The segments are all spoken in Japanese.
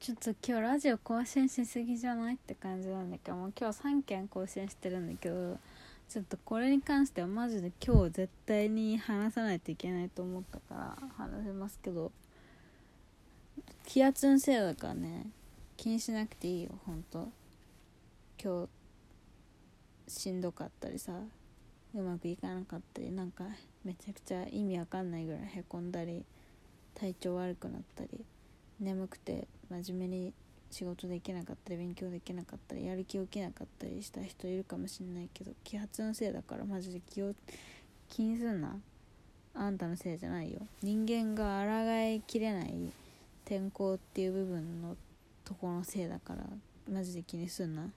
ちょっと今日ラジオ更新しすぎじゃないって感じなんだけどもう今日3件更新してるんだけどちょっとこれに関してはマジで今日絶対に話さないといけないと思ったから話せますけど気圧のせいだからね気にしなくていいよほんと今日しんどかったりさうまくいかなかったりなんかめちゃくちゃ意味わかんないぐらいへこんだり体調悪くなったり眠くて真面目に仕事できなかったり勉強できなかったりやる気起きなかったりした人いるかもしんないけど気圧のせいだからマジで気を気にすんな。あんたのせいじゃないよ。人間が抗いきれない天候っていう部分のとこのせいだからマジで気にすんな。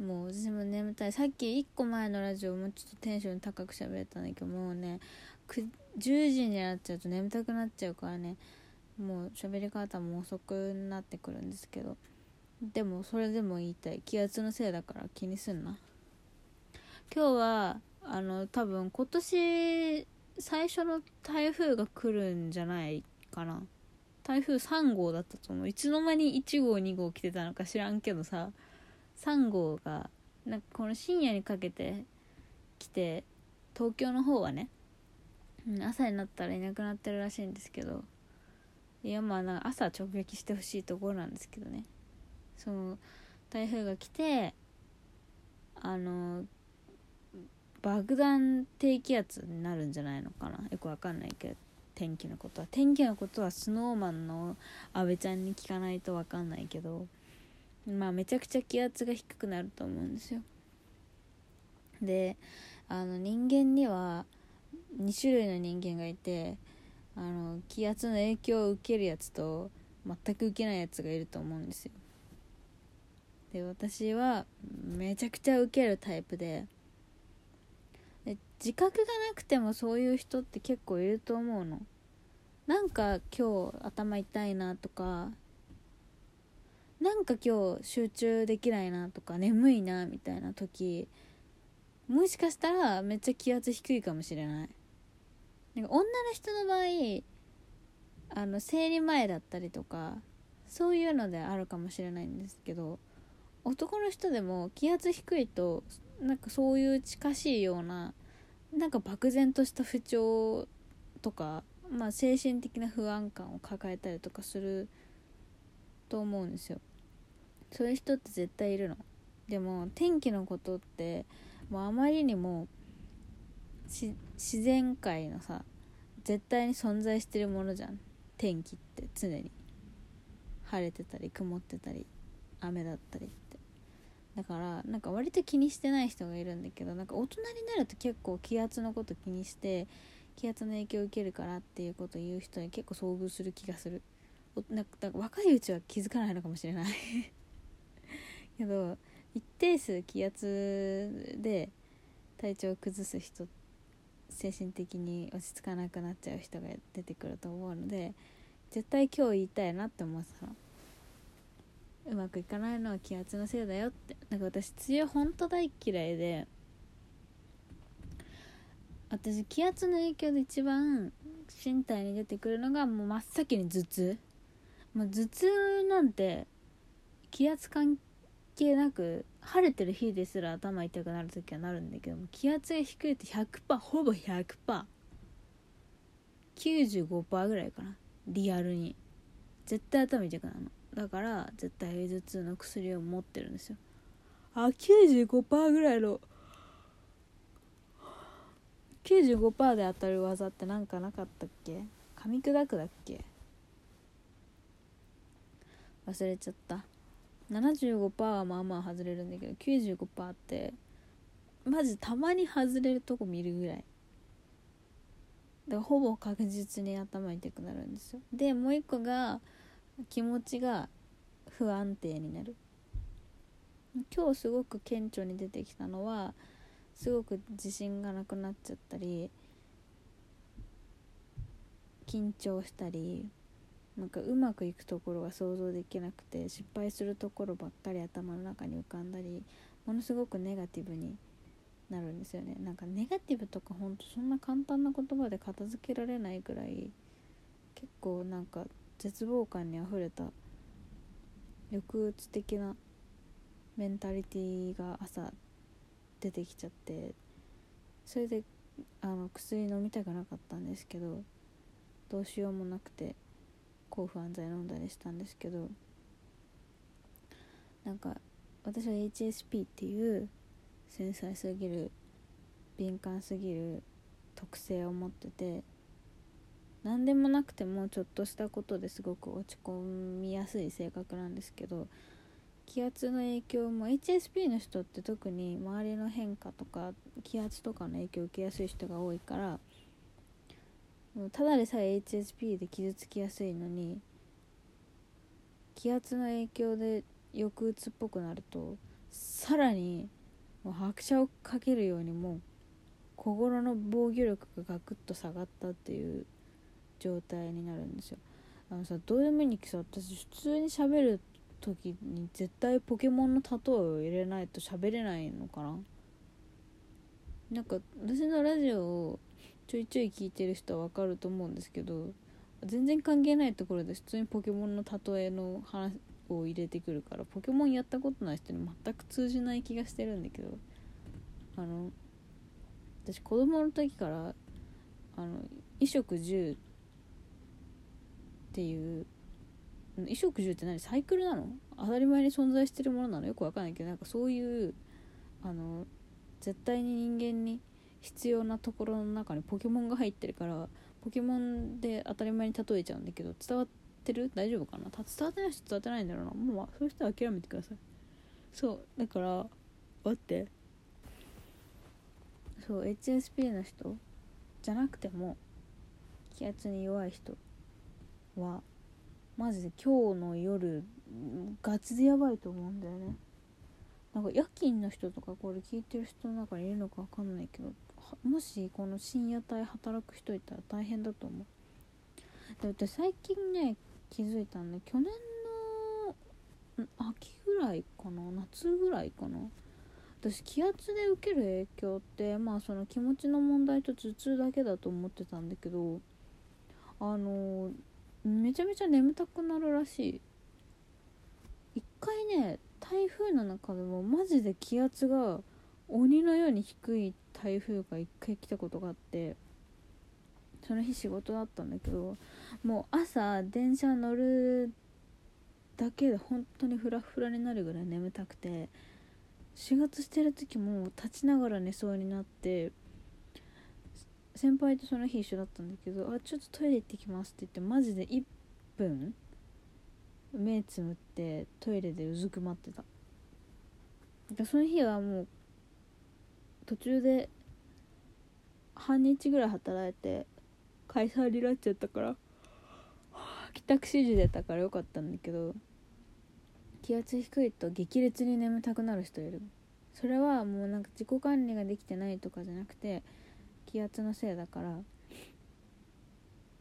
もう私も眠たい。さっき1個前のラジオもうちょっとテンション高く喋れたんだけどもうね10時になっちゃうと眠たくなっちゃうからね。もう喋り方も遅くなってくるんですけどでもそれでも言いたい。気圧のせいだから気にすんな。今日はあの多分今年最初の台風が来るんじゃないかな。台風3号だったと思う。いつの間に1号2号来てたのか知らんけどさ。3号がなんかこの深夜にかけて来て東京の方はね朝になったらいなくなってるらしいんですけどいやまあなんか朝直撃してほしいところなんですけどね。その台風が来てあの爆弾低気圧になるんじゃないのかな。よくわかんないけど天気のことは。天気のことはスノーマンの阿部ちゃんに聞かないとわかんないけどまあめちゃくちゃ気圧が低くなると思うんですよ。であの人間には2種類の人間がいてあの気圧の影響を受けるやつと全く受けないやつがいると思うんですよ。で私はめちゃくちゃ受けるタイプで。で自覚がなくてもそういう人って結構いると思うの。なんか今日頭痛いなとかなんか今日集中できないなとか眠いなみたいな時もしかしたらめっちゃ気圧低いかもしれない。なんか女の人の場合あの生理前だったりとかそういうのであるかもしれないんですけど男の人でも気圧低いとなんかそういう近しいようななんか漠然とした不調とか、まあ、精神的な不安感を抱えたりとかすると思うんですよ。そういう人って絶対いるの。でも天気のことってもうあまりにも自然界のさ絶対に存在してるものじゃん。天気って常に。晴れてたり曇ってたり雨だったりって。だからなんか割と気にしてない人がいるんだけどなんか大人になると結構気圧のこと気にして気圧の影響を受けるからっていうことを言う人に結構遭遇する気がする。なんか若いうちは気づかないのかもしれない。けど一定数気圧で体調を崩す人って精神的に落ち着かなくなっちゃう人が出てくると思うので絶対今日言いたいなって思ってたのうまくいかないのは気圧のせいだよって。なんか私梅雨ほんと大嫌いで私気圧の影響で一番身体に出てくるのがもう真っ先に頭痛。もう頭痛なんて気圧関係なく晴れてる日ですら頭痛くなる時はなるんだけども気圧が低いと100%ほぼ 100%95% ぐらいかな。リアルに。絶対頭痛くなるの。だから絶対頭痛の薬を持ってるんですよ。あ95%ぐらいの。95%で当たる技ってなんかなかったっけ？噛み砕くだっけ？忘れちゃった。75%はまあまあ外れるんだけど95%ってマジたまに外れるとこ見るぐらい。だからほぼ確実に頭痛くなるんですよ。でもう一個が気持ちが不安定になる。今日すごく顕著に出てきたのはすごく自信がなくなっちゃったり緊張したりなんかうまくいくところが想像できなくて失敗するところばっかり頭の中に浮かんだりものすごくネガティブになるんですよね。なんかネガティブとかほんとそんな簡単な言葉で片付けられないぐらい結構なんか絶望感にあふれた抑うつ的なメンタリティーが朝出てきちゃってそれであの薬飲みたくなかったんですけどどうしようもなくて抗不安剤飲んだりしたんですけどなんか私は HSP っていう繊細すぎる敏感すぎる特性を持ってて何でもなくてもちょっとしたことですごく落ち込みやすい性格なんですけど気圧の影響も HSP の人って特に周りの変化とか気圧とかの影響を受けやすい人が多いからただでさえ HSP で傷つきやすいのに気圧の影響で抑うつっぽくなるとさらにもう拍車をかけるようにもう心の防御力がガクッと下がったっていう状態になるんですよ。あのさどうでもいいにさ私普通に喋る時に絶対ポケモンの例えを入れないと喋れないのかな？なんか私のラジオをちょいちょい聞いてる人は分かると思うんですけど全然関係ないところで普通にポケモンの例えの話を入れてくるからポケモンやったことない人に全く通じない気がしてるんだけどあの私子供の時からあの衣食住っていう衣食住って何？サイクルなの？当たり前に存在してるものなの？よくわかんないけどなんかそういうあの絶対に人間に必要なところの中にポケモンが入ってるからポケモンで当たり前に例えちゃうんだけど伝わってる？大丈夫かな？伝わってない人伝わってないんだろうな。もうそういう人は諦めてください。そうだから待って。そう HSP の人？じゃなくても気圧に弱い人はマジで今日の夜ガチでやばいと思うんだよね。なんか夜勤の人とかこれ聞いてる人の中にいるのか分かんないけどもしこの深夜帯働く人いたら大変だと思う。だって最近ね気づいたんで去年の秋ぐらいかな夏ぐらいかな。私気圧で受ける影響ってまあその気持ちの問題と頭痛だけだと思ってたんだけどあのめちゃめちゃ眠たくなるらしい。一回ね台風の中でもマジで気圧が鬼のように低い台風が一回来たことがあってその日仕事だったんだけどもう朝電車乗るだけで本当にフラフラになるぐらい眠たくて仕事してる時も立ちながら寝そうになって先輩とその日一緒だったんだけど「あちょっとトイレ行ってきます」って言ってマジで1分目つむってトイレでうずくまってた。その日はもう途中で半日ぐらい働いて解散になっちゃったから帰宅指示出たからよかったんだけど気圧低いと激烈に眠たくなる人いる。それはもうなんか自己管理ができてないとかじゃなくて気圧のせいだから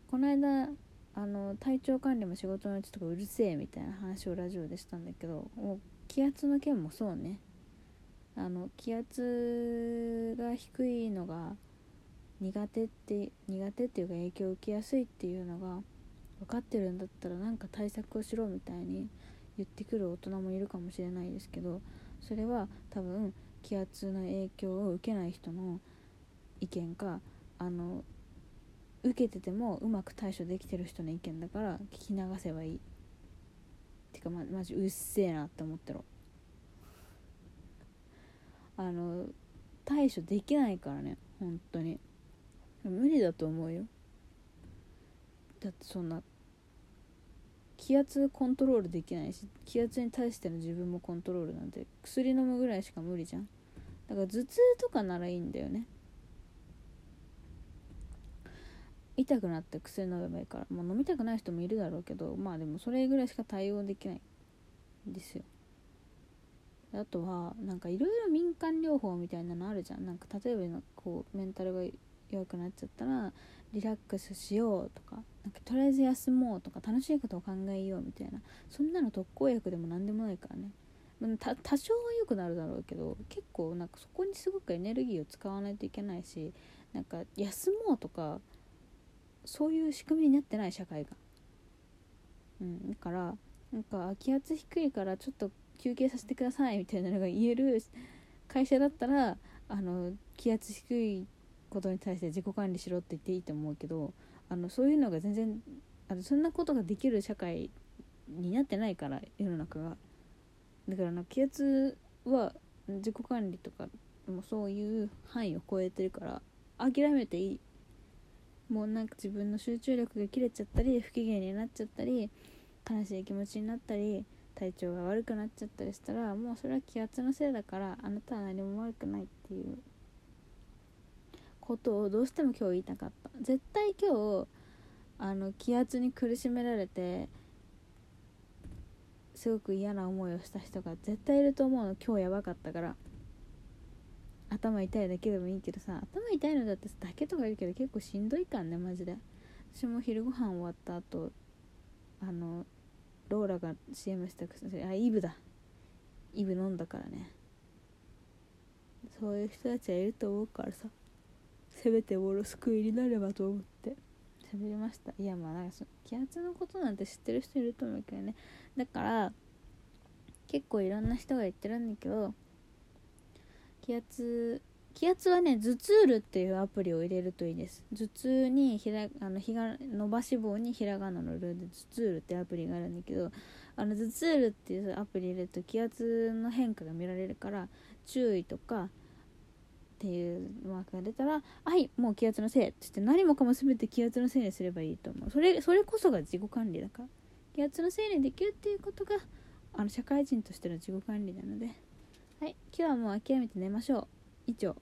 この間あの体調管理も仕事のうちとかうるせえみたいな話をラジオでしたんだけどもう気圧の件もそうね。あの気圧が低いのが苦手って苦手っていうか影響を受けやすいっていうのが分かってるんだったらなんか対策をしろみたいに言ってくる大人もいるかもしれないですけどそれは多分気圧の影響を受けない人の意見かあの受けててもうまく対処できてる人の意見だから聞き流せばいい。てかまマジうっせえなって思ってろ。あの対処できないからね本当に。無理だと思うよ。だってそんな気圧コントロールできないし気圧に対しての自分もコントロールなんて薬飲むぐらいしか無理じゃん。だから頭痛とかならいいんだよね。痛くなって薬飲めばいいから、まあ、飲みたくない人もいるだろうけどまあでもそれぐらいしか対応できないんですよ。あとはなんかいろいろ民間療法みたいなのあるじゃん。なんか例えばこうメンタルが弱くなっちゃったらリラックスしようとかなんかとりあえず休もうとか楽しいことを考えようみたいなそんなの特効薬でも何でもないからね。多少は良くなるだろうけど結構なんかそこにすごくエネルギーを使わないといけないしなんか休もうとかそういう仕組みになってない社会が。うん、だからなんか気圧低いからちょっと休憩させてくださいみたいなのが言える会社だったらあの気圧低いことに対して自己管理しろって言っていいと思うけどあのそういうのが全然あのそんなことができる社会になってないから世の中が。だからな気圧は自己管理とかもそういう範囲を超えてるから諦めていい。もうなんか自分の集中力が切れちゃったり不機嫌になっちゃったり悲しい気持ちになったり体調が悪くなっちゃったりしたらもうそれは気圧のせいだからあなたは何も悪くないっていう。ことをどうしても今日言いたかった。絶対今日あの気圧に苦しめられてすごく嫌な思いをした人が絶対いると思うの。今日やばかったから。頭痛いだけでもいいけどさ頭痛いのだってだけとか言うけど結構しんどいかんねマジで。私も昼ご飯終わった後あのローラが CM したくせあイブだ。イブ飲んだからね。そういう人たちはいると思うからさ。せめてもの救いになればと思って。喋りました。いやまあなんかその気圧のことなんて知ってる人いると思うけどね。だから結構いろんな人が言ってるんだけど気圧気圧はね頭痛るっていうアプリを入れるといいです。頭痛にひらあのひが伸ばし棒にひらがなのルーで頭痛るってアプリがあるんだけどあの頭痛るっていうアプリ入れると気圧の変化が見られるから注意とかっていうマークが出たら「はいもう気圧のせい」って言って何もかも全て気圧のせいにすればいいと思う。それそれこそが自己管理だから。気圧のせいにできるっていうことがあの社会人としての自己管理なので。はい今日はもう諦めて寝ましょう。以上。